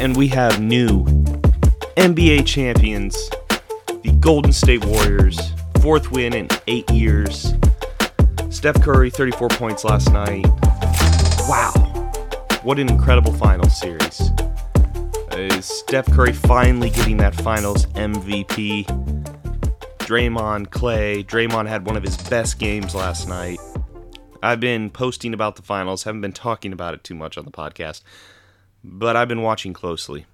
and we have new NBA champions, the Golden State Warriors, fourth win in eight years. Steph Curry, 34 points last night. Wow, what an incredible finals series. Uh, Steph Curry finally getting that finals MVP. Draymond, Klay. Draymond had one of his best games last night. I've been posting about the finals, haven't been talking about it too much on the podcast, but I've been watching closely.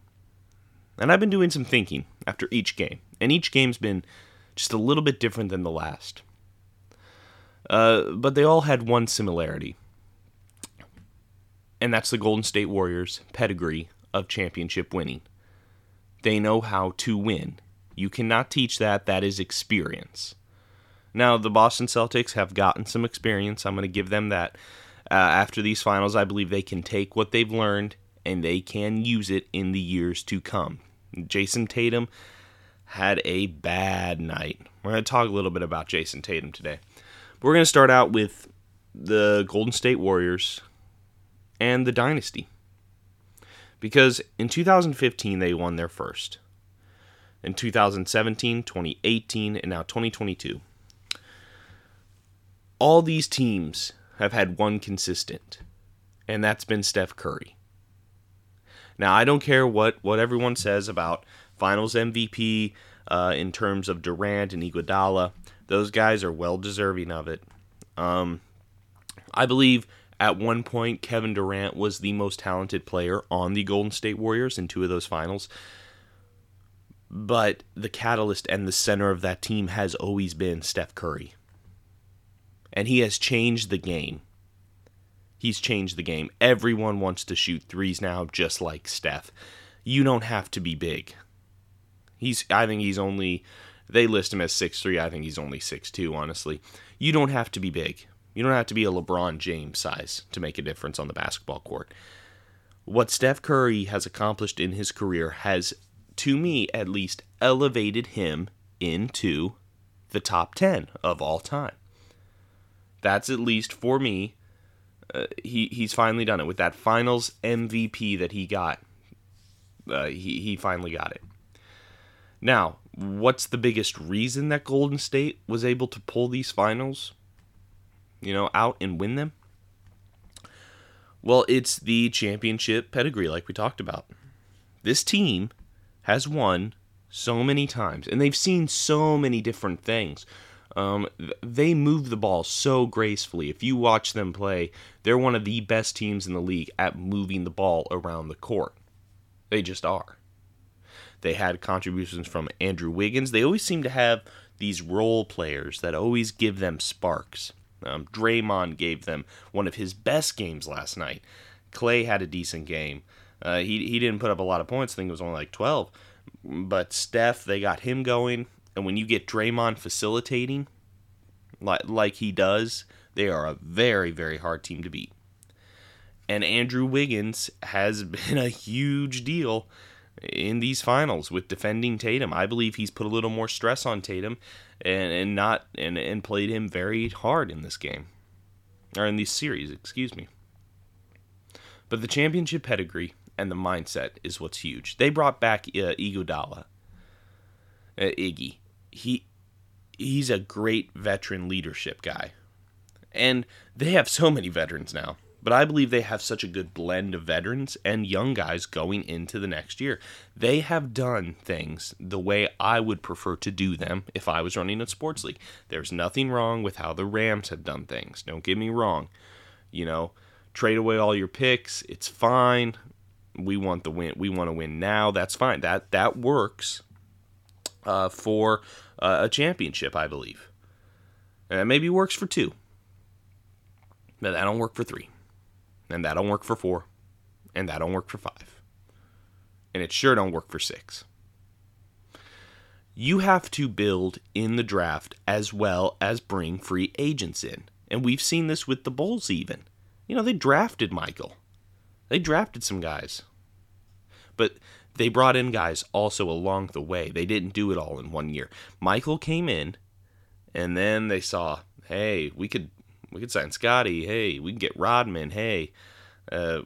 And I've been doing some thinking after each game. And each game's been just a little bit different than the last. Uh, but they all had one similarity. And that's the Golden State Warriors' pedigree of championship winning. They know how to win. You cannot teach that, that is experience. Now, the Boston Celtics have gotten some experience. I'm going to give them that. Uh, after these finals, I believe they can take what they've learned and they can use it in the years to come. Jayson Tatum had a bad night. We're going to talk a little bit about Jayson Tatum today. But we're going to start out with the Golden State Warriors and the Dynasty. Because in 2015, they won their first. In 2017, 2018, and now 2022. All these teams have had one consistent, and that's been Steph Curry. Now, I don't care what, what everyone says about finals MVP uh, in terms of Durant and Iguodala. Those guys are well deserving of it. Um, I believe at one point Kevin Durant was the most talented player on the Golden State Warriors in two of those finals. But the catalyst and the center of that team has always been Steph Curry. And he has changed the game. He's changed the game. Everyone wants to shoot threes now, just like Steph. You don't have to be big. He's. I think he's only. They list him as six three. I think he's only six two. Honestly, you don't have to be big. You don't have to be a LeBron James size to make a difference on the basketball court. What Steph Curry has accomplished in his career has, to me at least, elevated him into the top 10 of all time. That's at least for me uh, he he's finally done it with that Finals MVP that he got. Uh, he he finally got it. Now, what's the biggest reason that Golden State was able to pull these finals, you know, out and win them? Well, it's the championship pedigree, like we talked about. This team has won so many times, and they've seen so many different things. Um, they move the ball so gracefully. If you watch them play, they're one of the best teams in the league at moving the ball around the court. They just are. They had contributions from Andrew Wiggins. They always seem to have these role players that always give them sparks. Um, Draymond gave them one of his best games last night. Klay had a decent game. Uh, he, he didn't put up a lot of points. I think it was only like 12. But Steph, they got him going. And when you get Draymond facilitating, like like he does, they are a very very hard team to beat. And Andrew Wiggins has been a huge deal in these finals with defending Tatum. I believe he's put a little more stress on Tatum and, and not and, and played him very hard in this game. Or in this series, excuse me. But the championship pedigree and the mindset is what's huge. They brought back uh, Iguodala, uh, Iggy, he he's a great veteran leadership guy. And they have so many veterans now. But I believe they have such a good blend of veterans and young guys going into the next year. They have done things the way I would prefer to do them if I was running a sports league. There's nothing wrong with how the Rams have done things. Don't get me wrong. You know, trade away all your picks. It's fine. We want the win. We want to win now. That's fine. That that works uh, for uh, a championship, I believe. And that maybe works for two. But that don't work for three. And that don't work for four. And that don't work for five. And it sure don't work for six. You have to build in the draft as well as bring free agents in. And we've seen this with the Bulls even. You know, they drafted Michael. They drafted some guys. But they brought in guys also along the way. They didn't do it all in one year. Michael came in, and then they saw, hey, we could we could sign Scottie. Hey, we can get Rodman. Hey, uh,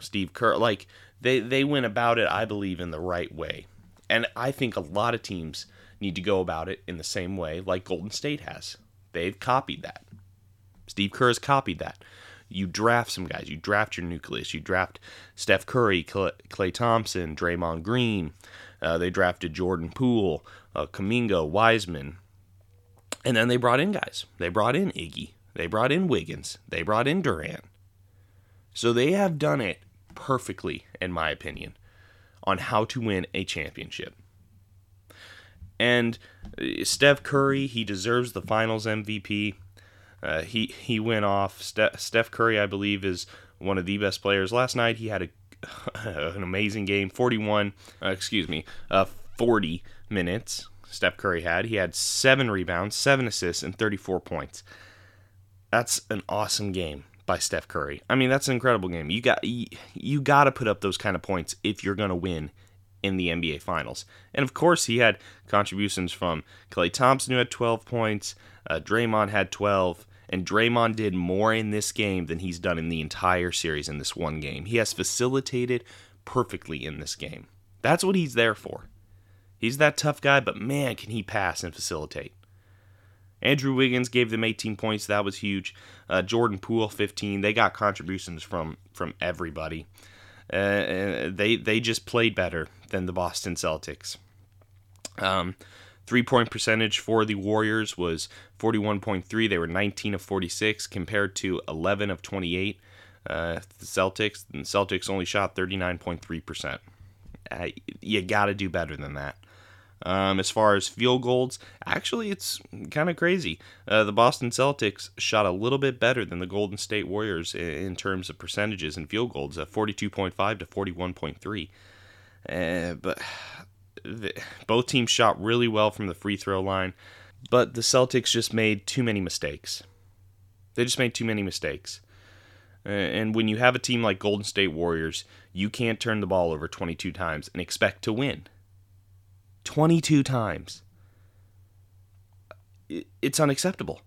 Steve Kerr. Like they they went about it, I believe, in the right way, and I think a lot of teams need to go about it in the same way like Golden State has. They've copied that. Steve Kerr has copied that. You draft some guys. You draft your nucleus. You draft Steph Curry, Klay Thompson, Draymond Green. Uh, they drafted Jordan Poole, uh, Kuminga, Wiseman, and then they brought in guys. They brought in Iggy. They brought in Wiggins. They brought in Durant. So they have done it perfectly, in my opinion, on how to win a championship. And uh, Steph Curry, he deserves the Finals MVP. Uh, he he went off. Ste- Steph Curry, I believe, is one of the best players. Last night he had a an amazing game. 41, uh, excuse me, uh, 40 minutes. Steph Curry had. He had seven rebounds, seven assists, and 34 points. That's an awesome game by Steph Curry. I mean, that's an incredible game. You got you, you got to put up those kind of points if you're going to win in the NBA Finals. And of course, he had contributions from Klay Thompson, who had 12 points. Uh, Draymond had 12. And Draymond did more in this game than he's done in the entire series in this one game. He has facilitated perfectly in this game. That's what he's there for. He's that tough guy, but man, can he pass and facilitate. Andrew Wiggins gave them 18 points. That was huge. Uh, Jordan Poole 15. They got contributions from from everybody. Uh, they they just played better than the Boston Celtics. Um, three point percentage for the Warriors was 41.3. They were 19 of 46 compared to 11 of 28. Uh, the Celtics, the Celtics only shot 39.3%. Uh, you got to do better than that. Um, as far as field goals, actually, it's kind of crazy. Uh, the Boston Celtics shot a little bit better than the Golden State Warriors in, in terms of percentages and field goals, uh, 42.5 to 41.3. Uh, but the, both teams shot really well from the free throw line, but the Celtics just made too many mistakes. They just made too many mistakes. And when you have a team like Golden State Warriors, you can't turn the ball over 22 times and expect to win. 22 times. It's unacceptable.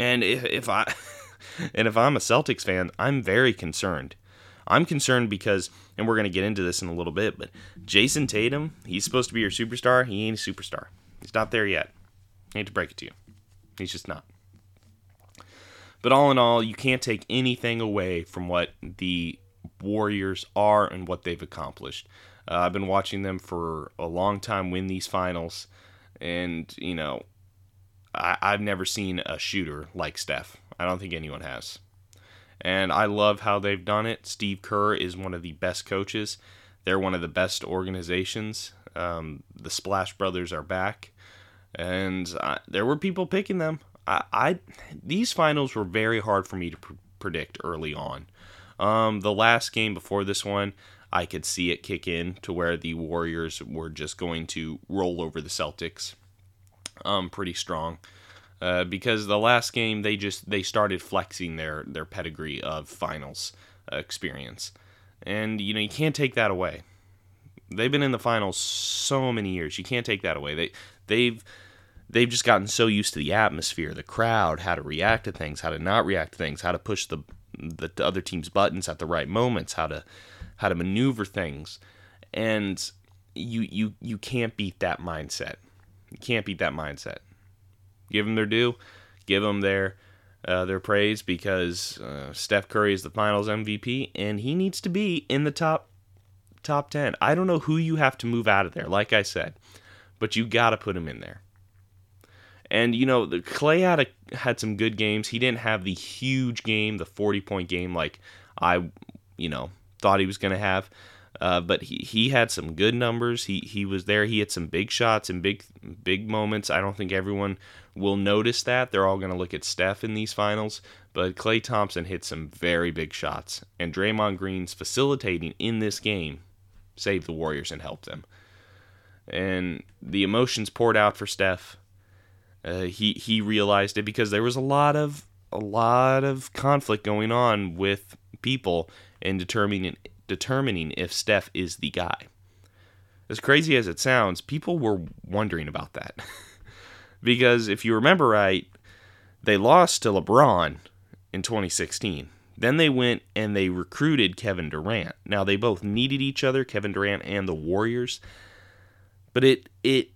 And if, if I and if I'm a Celtics fan, I'm very concerned. I'm concerned because and we're going to get into this in a little bit, but Jayson Tatum, he's supposed to be your superstar. He ain't a superstar. He's not there yet. I hate to break it to you. He's just not. But all in all, you can't take anything away from what the Warriors are and what they've accomplished. Uh, I've been watching them for a long time win these finals, and you know, I, I've never seen a shooter like Steph. I don't think anyone has. And I love how they've done it. Steve Kerr is one of the best coaches. They're one of the best organizations. Um, the Splash Brothers are back, and there were people picking them. I, I, these finals were very hard for me to pr- predict early on. Um, the last game before this one, I could see it kick in to where the Warriors were just going to roll over the Celtics um, pretty strong. Uh, because the last game they just they started flexing their their pedigree of finals uh, experience, and you know you can't take that away. They've been in the finals so many years. You can't take that away. They they've they've just gotten so used to the atmosphere, the crowd, how to react to things, how to not react to things, how to push the the, the other team's buttons at the right moments, how to how to maneuver things, and you you you can't beat that mindset. You can't beat that mindset. Give them their due, give them their uh, their praise because uh, Steph Curry is the Finals MVP and he needs to be in the top top ten. I don't know who you have to move out of there, like I said, but you got to put him in there. And you know, the Klay had a, had some good games. He didn't have the huge game, the forty point game like I, you know, thought he was going to have. Uh, but he, he had some good numbers. He he was there. He had some big shots and big big moments. I don't think everyone will notice that. They're all going to look at Steph in these finals. But Klay Thompson hit some very big shots, and Draymond Green's facilitating in this game saved the Warriors and helped them. And the emotions poured out for Steph. Uh, he he realized it because there was a lot of a lot of conflict going on with people in determining determining if Steph is the guy. As crazy as it sounds, people were wondering about that. because if you remember right, they lost to LeBron in 2016. Then they went and they recruited Kevin Durant. Now they both needed each other, Kevin Durant and the Warriors. But it it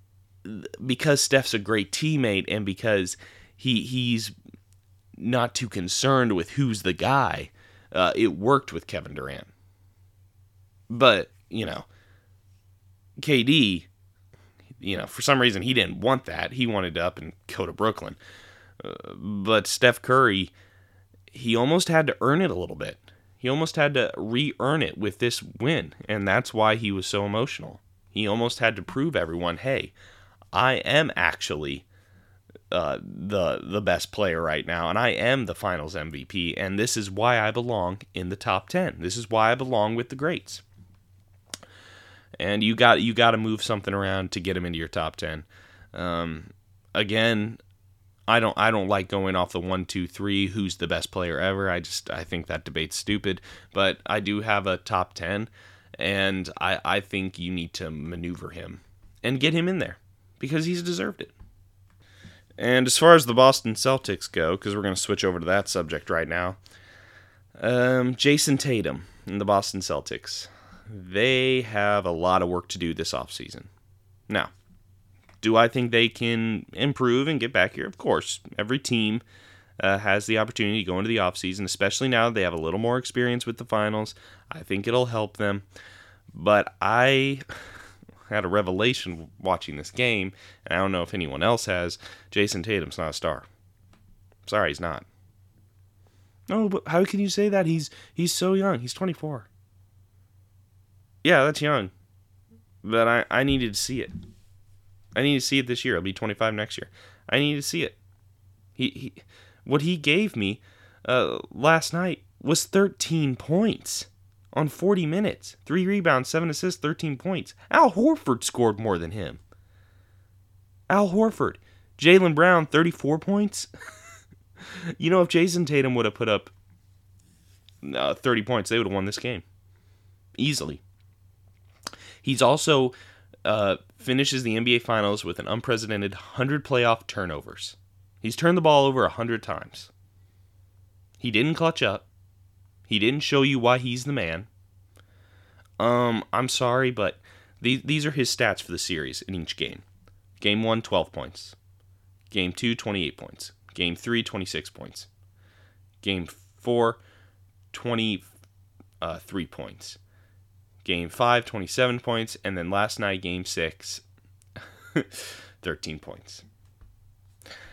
because Steph's a great teammate and because he he's not too concerned with who's the guy, uh, it worked with Kevin Durant. But you know, KD, you know, for some reason he didn't want that. He wanted to up and go to Brooklyn. Uh, but Steph Curry, he almost had to earn it a little bit. He almost had to re earn it with this win. And that's why he was so emotional. He almost had to prove everyone, hey, I am actually uh, the the best player right now, and I am the Finals MVP, and this is why I belong in the top ten. This is why I belong with the greats. And you got you got to move something around to get him into your top ten. Um, again, I don't I don't like going off the one two three. Who's the best player ever? I just I think that debate's stupid. But I do have a top ten, and I I think you need to maneuver him and get him in there because he's deserved it. And as far as the Boston Celtics go, because we're going to switch over to that subject right now, um, Jayson Tatum and the Boston Celtics, they have a lot of work to do this offseason. Now, do I think they can improve and get back here? Of course. Every team uh, has the opportunity to go into the offseason, especially now they have a little more experience with the finals. I think it'll help them. But I had a revelation watching this game, and I don't know if anyone else has. Jayson Tatum's not a star. Sorry, he's not. No, but how can you say that? He's he's so young. He's 24. Yeah, that's young. But I, I needed to see it. I need to see it this year. I'll be 25 next year. I need to see it. He, he what he gave me uh, last night was 13 points on 40 minutes. Three rebounds, seven assists, 13 points. Al Horford scored more than him. Al Horford. Jaylen Brown, 34 points. you know, if Jayson Tatum would have put up uh, 30 points, they would have won this game. Easily. He's also uh, finishes the NBA Finals with an unprecedented 100 playoff turnovers. He's turned the ball over 100 times. He didn't clutch up. He didn't show you why he's the man. Um, I'm sorry, but these these are his stats for the series in each game. Game 1 12 points. Game 2 28 points. Game 3 26 points. Game 4 23 uh, points. Game 5 27 points and then last night game 6 13 points.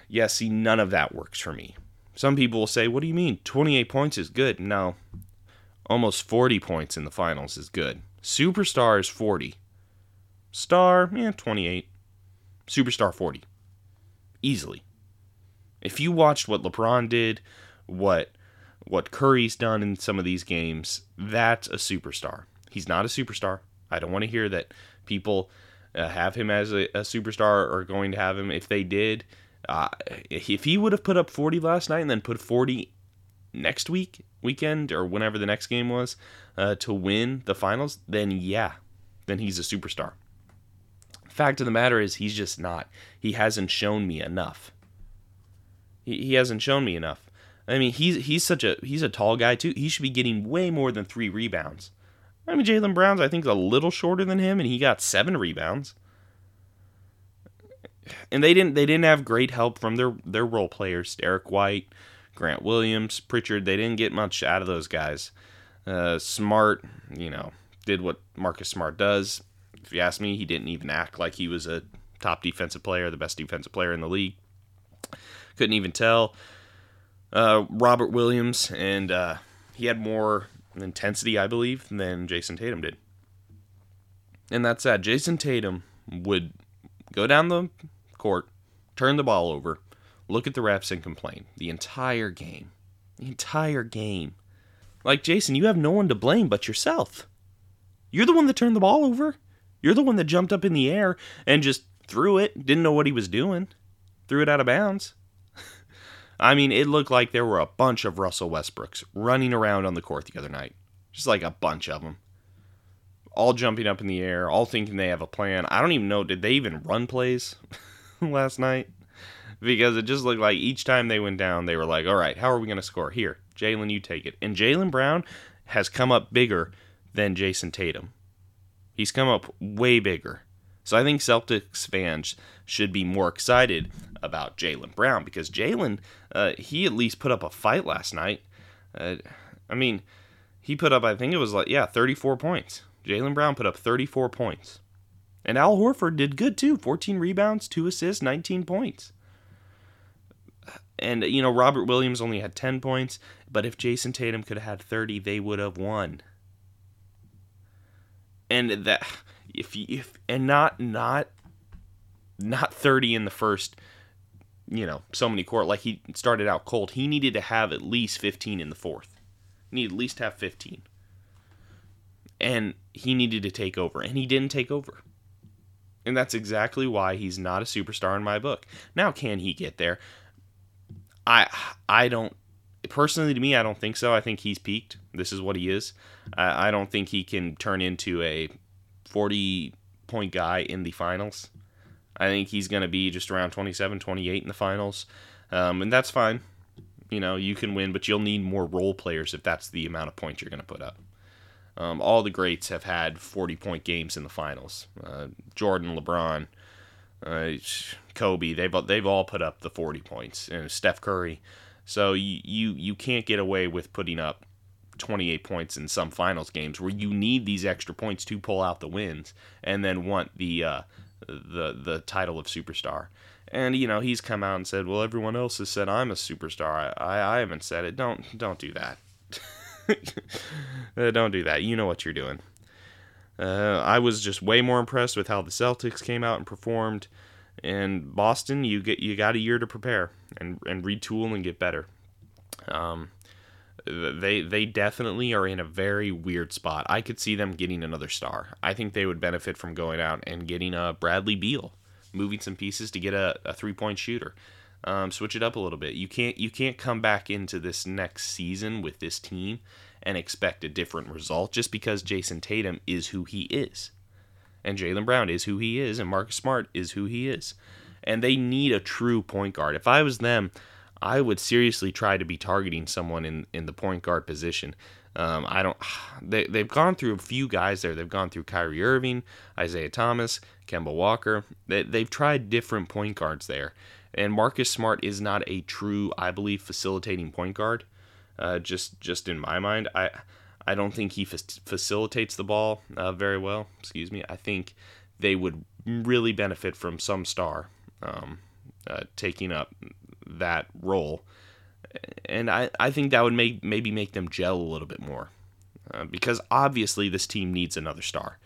Yeah, see none of that works for me. Some people will say, What do you mean? 28 points is good. No. Almost 40 points in the finals is good. Superstar is 40. Star, yeah, 28. Superstar 40. Easily. If you watched what LeBron did, what what Curry's done in some of these games, that's a superstar. He's not a superstar. I don't want to hear that people uh, have him as a, a superstar or going to have him. If they did, uh, if he would have put up 40 last night and then put 40 next week, weekend, or whenever the next game was, uh, to win the finals, then yeah, then he's a superstar. Fact of the matter is, he's just not. He hasn't shown me enough. He, he hasn't shown me enough. I mean, he's he's such a he's a tall guy too. He should be getting way more than three rebounds. I mean, Jaylen Brown's I think a little shorter than him, and he got seven rebounds and they didn't they didn't have great help from their their role players, Derrick White, Grant Williams, Pritchard. They didn't get much out of those guys. Uh, Smart, you know, did what Marcus Smart does. If you ask me, he didn't even act like he was a top defensive player, the best defensive player in the league. Couldn't even tell. Uh, Robert Williams, and uh, he had more intensity, I believe, than Jayson Tatum did. And that's sad. Jayson Tatum would go down the court, turn the ball over, look at the refs, and complain the entire game. The entire game. Like, Jayson, you have no one to blame but yourself. You're the one that turned the ball over. You're the one that jumped up in the air and just threw it, didn't know what he was doing, threw it out of bounds. I mean, it looked like there were a bunch of Russell Westbrooks running around on the court the other night. Just like a bunch of them all jumping up in the air, all thinking they have a plan. I don't even know. Did they even run plays last night? because it just looked like each time they went down, they were like, all right, how are we going to score? Here, Jaylen, you take it. And Jaylen Brown has come up bigger than Jayson Tatum. He's come up way bigger. So I think Celtics fans should be more excited about Jaylen Brown because Jaylen, uh, he at least put up a fight last night. Uh, I mean, he put up, I think it was like, yeah, 34 points. Jaylen Brown put up 34 points. And Al Horford did good too 14 rebounds, 2 assists, 19 points. And, you know, Robert Williams only had 10 points, but if Jayson Tatum could have had 30, they would have won. And that, if, if, and not, not, not 30 in the first, you know, so many court, like he started out cold. He needed to have at least 15 in the fourth. He needed at least have 15. And he needed to take over, and he didn't take over. And that's exactly why he's not a superstar in my book. Now, can he get there? I I don't personally to me I don't think so. I think he's peaked. This is what he is. I, I don't think he can turn into a 40 point guy in the finals. I think he's going to be just around 27, 28 in the finals. Um, and that's fine. You know, you can win, but you'll need more role players if that's the amount of points you're going to put up. Um, all the greats have had 40 point games in the finals. Uh, Jordan, LeBron, uh, Kobe, they've they've all put up the 40 points, and Steph Curry. So you, you you can't get away with putting up 28 points in some finals games where you need these extra points to pull out the wins and then want the uh, the the title of superstar. And you know he's come out and said, "Well, everyone else has said I'm a superstar. I I, I haven't said it. Don't don't do that." don't do that. You know what you're doing. Uh, I was just way more impressed with how the Celtics came out and performed. And Boston, you get you got a year to prepare and and retool and get better. Um, they they definitely are in a very weird spot. I could see them getting another star. I think they would benefit from going out and getting a Bradley Beal, moving some pieces to get a, a three point shooter. Um, switch it up a little bit. You can't you can't come back into this next season with this team and expect a different result just because Jayson Tatum is who he is, and Jaylen Brown is who he is, and Marcus Smart is who he is, and they need a true point guard. If I was them, I would seriously try to be targeting someone in in the point guard position. Um, I don't. They they've gone through a few guys there. They've gone through Kyrie Irving, Isaiah Thomas, Kemba Walker. They they've tried different point guards there and Marcus Smart is not a true, I believe, facilitating point guard. Uh, just just in my mind, I I don't think he fa- facilitates the ball uh, very well. Excuse me. I think they would really benefit from some star um, uh, taking up that role, and I, I think that would make maybe make them gel a little bit more, uh, because obviously this team needs another star.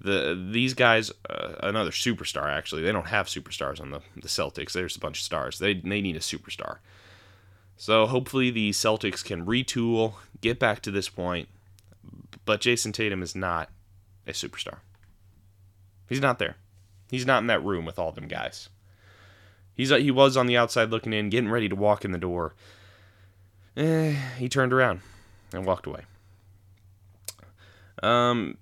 The these guys uh, another superstar actually. They don't have superstars on the, the celtics. There's a bunch of stars. They, they need a superstar. So hopefully the celtics can retool get back to this point. But Jayson tatum is not a superstar. He's not there. He's not in that room with all them guys he's he was on the outside looking in getting ready to walk in the door eh, he turned around and walked away um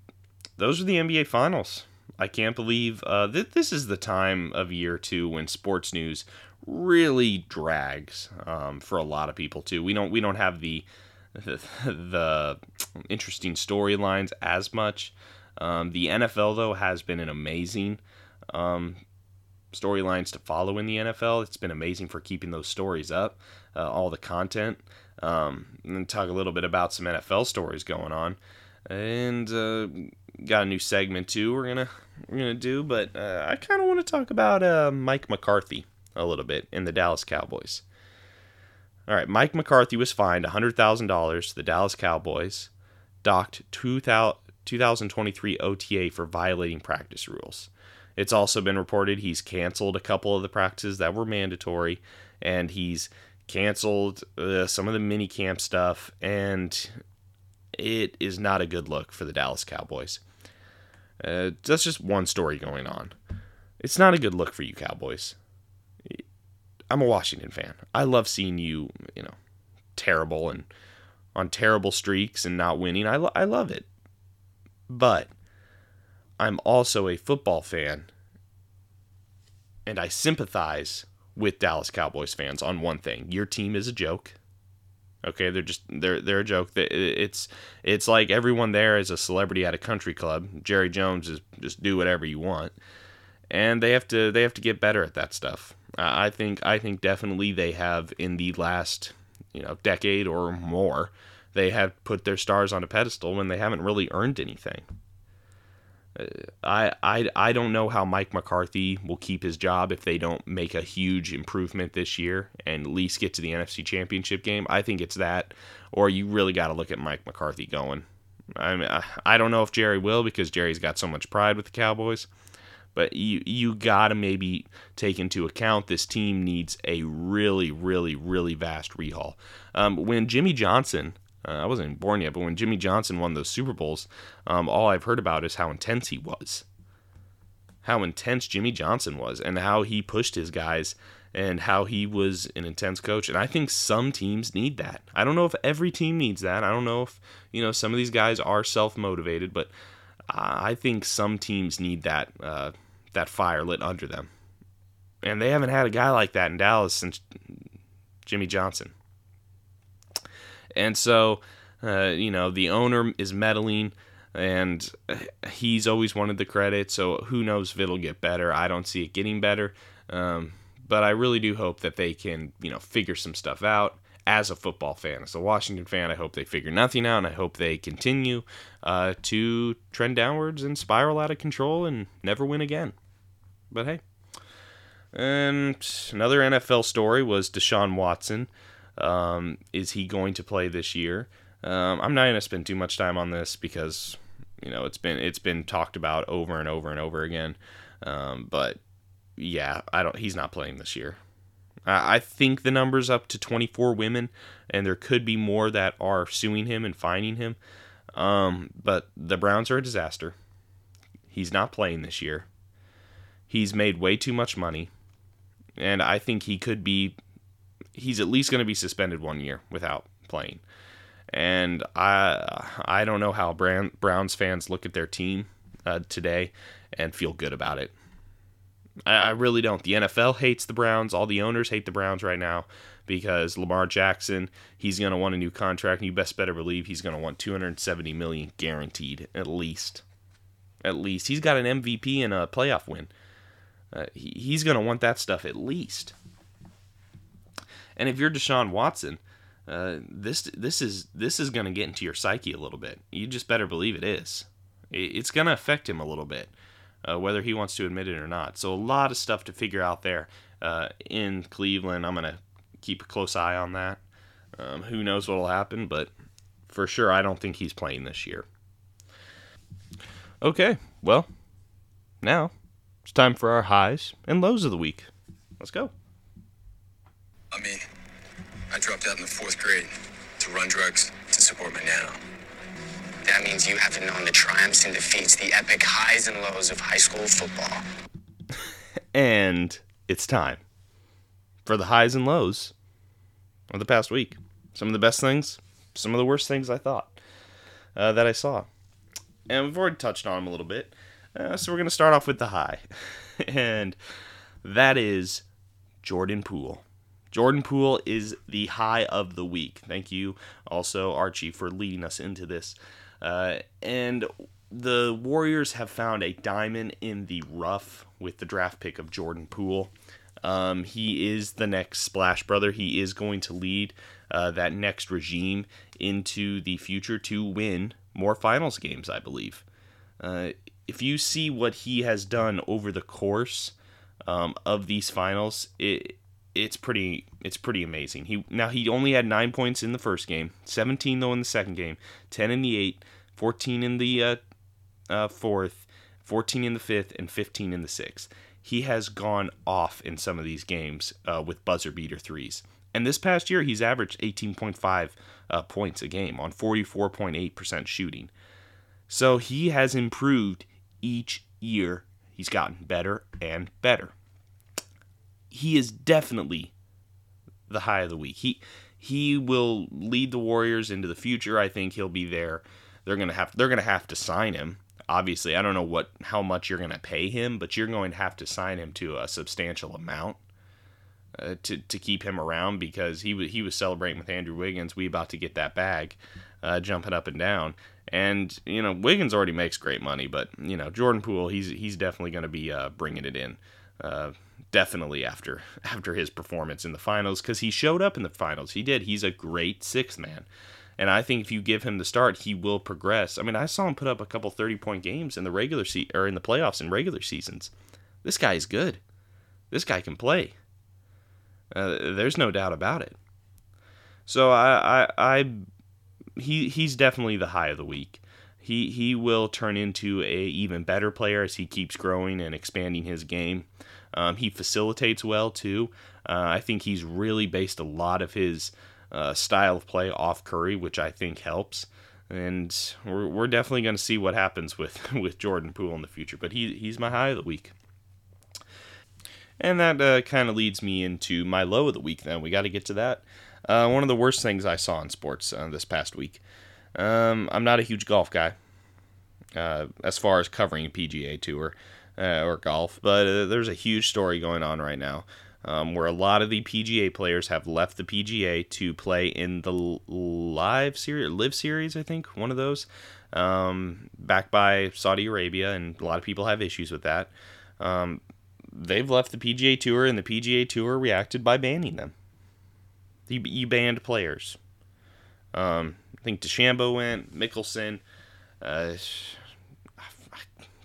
those are the NBA Finals. I can't believe uh, th- this is the time of year too when sports news really drags um, for a lot of people too. We don't we don't have the the, the interesting storylines as much. Um, the NFL though has been an amazing um, storylines to follow in the NFL. It's been amazing for keeping those stories up, uh, all the content. Um, and talk a little bit about some NFL stories going on, and uh, got a new segment too. We're gonna we're gonna do, but uh, I kind of want to talk about uh, Mike McCarthy a little bit in the Dallas Cowboys. All right, Mike McCarthy was fined $100,000 to the Dallas Cowboys, docked 2023 OTA for violating practice rules. It's also been reported he's canceled a couple of the practices that were mandatory, and he's canceled uh, some of the mini camp stuff, and it is not a good look for the Dallas Cowboys. Uh, that's just one story going on. It's not a good look for you Cowboys. I'm a Washington fan. I love seeing you, you know, terrible and on terrible streaks and not winning. I, lo- I love it. But I'm also a football fan and I sympathize with Dallas Cowboys fans on one thing. Your team is a joke. Okay, they're just they're they're a joke. It's it's like everyone there is a celebrity at a country club. Jerry Jones is just do whatever you want, and they have to they have to get better at that stuff. I think I think definitely they have in the last you know decade or more they have put their stars on a pedestal when they haven't really earned anything. I, I I don't know how Mike McCarthy will keep his job if they don't make a huge improvement this year and at least get to the NFC Championship game. I think it's that, or you really got to look at Mike McCarthy going. I mean, I don't know if Jerry will because Jerry's got so much pride with the Cowboys, but you you got to maybe take into account this team needs a really really really vast rehaul. Um, when Jimmy Johnson uh, I wasn't born yet, but when Jimmy Johnson won those Super Bowls, um, all I've heard about is how intense he was. How intense Jimmy Johnson was, and how he pushed his guys, and how he was an intense coach. And I think some teams need that. I don't know if every team needs that. I don't know if, you know, some of these guys are self motivated, but I think some teams need that, uh, that fire lit under them. And they haven't had a guy like that in Dallas since Jimmy Johnson. And so, uh, you know, the owner is meddling and he's always wanted the credit. So who knows if it'll get better? I don't see it getting better. Um, but I really do hope that they can, you know, figure some stuff out as a football fan. As a Washington fan, I hope they figure nothing out, and I hope they continue uh, to trend downwards and spiral out of control and never win again. But hey. And another NFL story was Deshaun Watson. Um, is he going to play this year? Um, I'm not going to spend too much time on this because you know it's been it's been talked about over and over and over again. Um, but yeah, I don't. He's not playing this year. I, I think the number's up to 24 women, and there could be more that are suing him and fining him. Um, but the Browns are a disaster. He's not playing this year. He's made way too much money, and I think he could be he's at least going to be suspended one year without playing. And I I don't know how Browns fans look at their team uh, today and feel good about it. I, I really don't. The NFL hates the Browns. All the owners hate the Browns right now because Lamar Jackson he's going to want a new contract, and you best better believe he's going to want 270 million guaranteed at least. At least he's got an MVP and a playoff win. Uh, he, he's going to want that stuff at least. And if you're Deshaun Watson, uh, this this is this is going to get into your psyche a little bit. You just better believe it is. It's going to affect him a little bit, uh, whether he wants to admit it or not. So a lot of stuff to figure out there uh, in Cleveland. I'm going to keep a close eye on that. Um, who knows what will happen, but for sure, I don't think he's playing this year. Okay, well, now it's time for our highs and lows of the week. Let's go. I mean, I dropped out in the fourth grade to run drugs to support my nano. That means you haven't known the triumphs and defeats, the epic highs and lows of high school football. and it's time for the highs and lows of the past week. Some of the best things, some of the worst things I thought uh, that I saw. And we've already touched on them a little bit. Uh, so we're going to start off with the high. and that is Jordan Poole. Jordan Poole is the high of the week. Thank you also, Archie, for leading us into this. Uh, and the Warriors have found a diamond in the rough with the draft pick of Jordan Poole. Um, he is the next Splash Brother. He is going to lead uh, that next regime into the future to win more finals games, I believe. Uh, if you see what he has done over the course um, of these finals, it, it's pretty it's pretty amazing. He now he only had nine points in the first game, 17 though in the second game, 10 in the eight, 14 in the uh, uh, fourth, 14 in the fifth, and 15 in the sixth. He has gone off in some of these games uh, with buzzer beater threes. And this past year, he's averaged 18.5 uh, points a game on 44.8% shooting. So he has improved each year. He's gotten better and better he is definitely the high of the week. He he will lead the Warriors into the future. I think he'll be there. They're gonna have they're gonna have to sign him. Obviously, I don't know what how much you're gonna pay him, but you're going to have to sign him to a substantial amount uh, to to keep him around because he was he was celebrating with Andrew Wiggins. We about to get that bag, uh, jumping up and down. And you know Wiggins already makes great money, but you know Jordan Poole he's he's definitely going to be uh, bringing it in. Definitely after after his performance in the finals because he showed up in the finals. He did. He's a great sixth man. And I think if you give him the start, he will progress. I mean, I saw him put up a couple 30 point games in the regular se- or in the playoffs in regular seasons. This guy is good. This guy can play. Uh, there's no doubt about it. So I, I, I, he, he's definitely the high of the week. He, he will turn into a even better player as he keeps growing and expanding his game. Um, he facilitates well too. Uh, I think he's really based a lot of his uh, style of play off Curry, which I think helps. And we're, we're definitely going to see what happens with, with Jordan Poole in the future. But he, he's my high of the week. And that uh, kind of leads me into my low of the week, then. We got to get to that. Uh, one of the worst things I saw in sports uh, this past week. Um, I'm not a huge golf guy uh, as far as covering PGA Tour uh, or golf, but uh, there's a huge story going on right now um, where a lot of the PGA players have left the PGA to play in the LIV series, LIV series, I think, one of those, um, backed by Saudi Arabia, and a lot of people have issues with that. Um, they've left the PGA Tour, and the PGA Tour reacted by banning them. You, you banned players. Um, I think DeChambeau went, Mickelson, uh,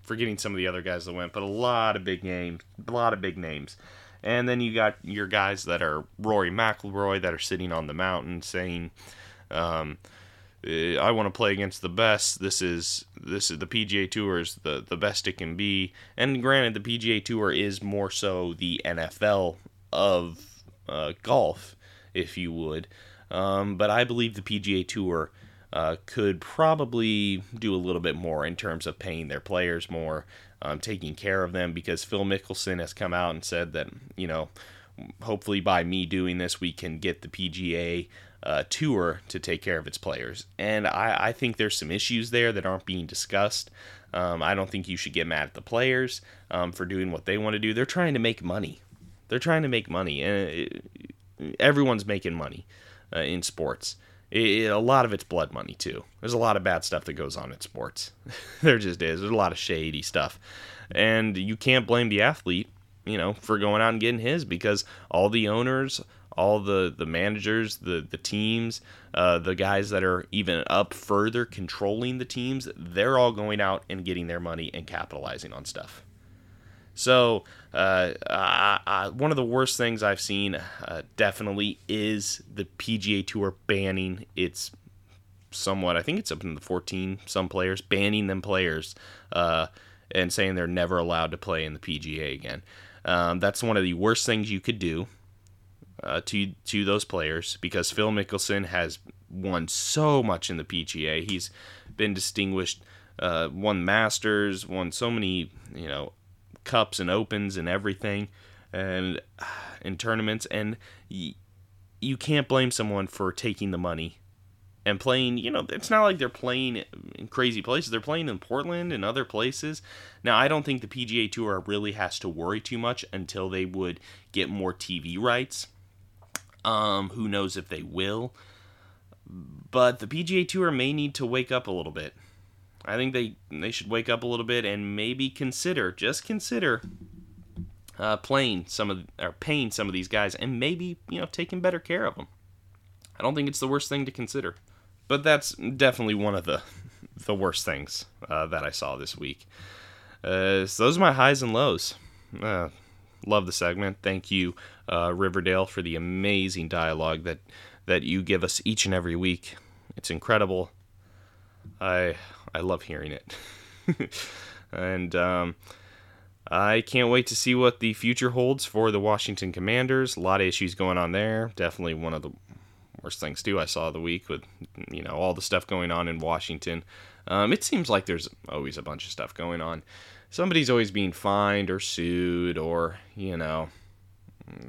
forgetting some of the other guys that went, but a lot of big names, a lot of big names. And then you got your guys that are Rory McIlroy that are sitting on the mountain saying, um, "I want to play against the best. This is this is the PGA Tour is the the best it can be." And granted, the PGA Tour is more so the NFL of uh, golf, if you would. Um, but I believe the PGA Tour uh, could probably do a little bit more in terms of paying their players more, um, taking care of them, because Phil Mickelson has come out and said that, you know, hopefully by me doing this, we can get the PGA uh, Tour to take care of its players. And I, I, think there's some issues there that aren't being discussed. Um, I don't think you should get mad at the players um, for doing what they want to do. They're trying to make money. They're trying to make money, and it, everyone's making money uh, in sports. It, a lot of it's blood money too. There's a lot of bad stuff that goes on in sports. there just is. There's a lot of shady stuff, and you can't blame the athlete, you know, for going out and getting his because all the owners, all the the managers, the the teams, uh, the guys that are even up further controlling the teams, they're all going out and getting their money and capitalizing on stuff. So, uh, I, I, one of the worst things I've seen uh, definitely is the PGA Tour banning its somewhat, I think it's up in the 14, some players, banning them players uh, and saying they're never allowed to play in the PGA again. Um, that's one of the worst things you could do uh, to to those players because Phil Mickelson has won so much in the PGA. He's been distinguished, uh, won Masters, won so many you know cups and opens and everything and in tournaments and y- you can't blame someone for taking the money and playing you know it's not like they're playing in crazy places they're playing in portland and other places. Now i don't think the pga tour really has to worry too much until they would get more tv rights. Um, who knows if they will. But the pga tour may need to wake up a little bit I think they they should wake up a little bit and maybe consider, just consider, uh, playing some of or paying some of these guys and maybe you know taking better care of them. I don't think it's the worst thing to consider, but that's definitely one of the the worst things uh, that I saw this week. Uh, so those are my highs and lows. Uh, love the segment. Thank you, uh, Riverdale, for the amazing dialogue that that you give us each and every week. It's incredible. I I love hearing it. and um, I can't wait to see what the future holds for the Washington Commanders. A lot of issues going on there. Definitely one of the worst things too I saw the week with you know all the stuff going on in Washington. Um, it seems like there's always a bunch of stuff going on. Somebody's always being fined or sued or you know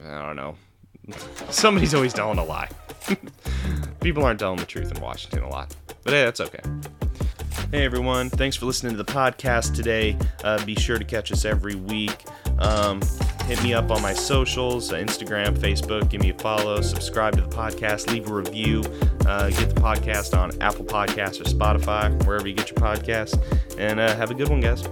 I don't know. Somebody's always telling a lie. People aren't telling the truth in Washington a lot, but hey, that's okay. Hey everyone, thanks for listening to the podcast today. Uh, be sure to catch us every week. Um, hit me up on my socials uh, Instagram, Facebook. Give me a follow, subscribe to the podcast, leave a review. Uh, get the podcast on Apple Podcasts or Spotify, wherever you get your podcasts. And uh, have a good one, guys.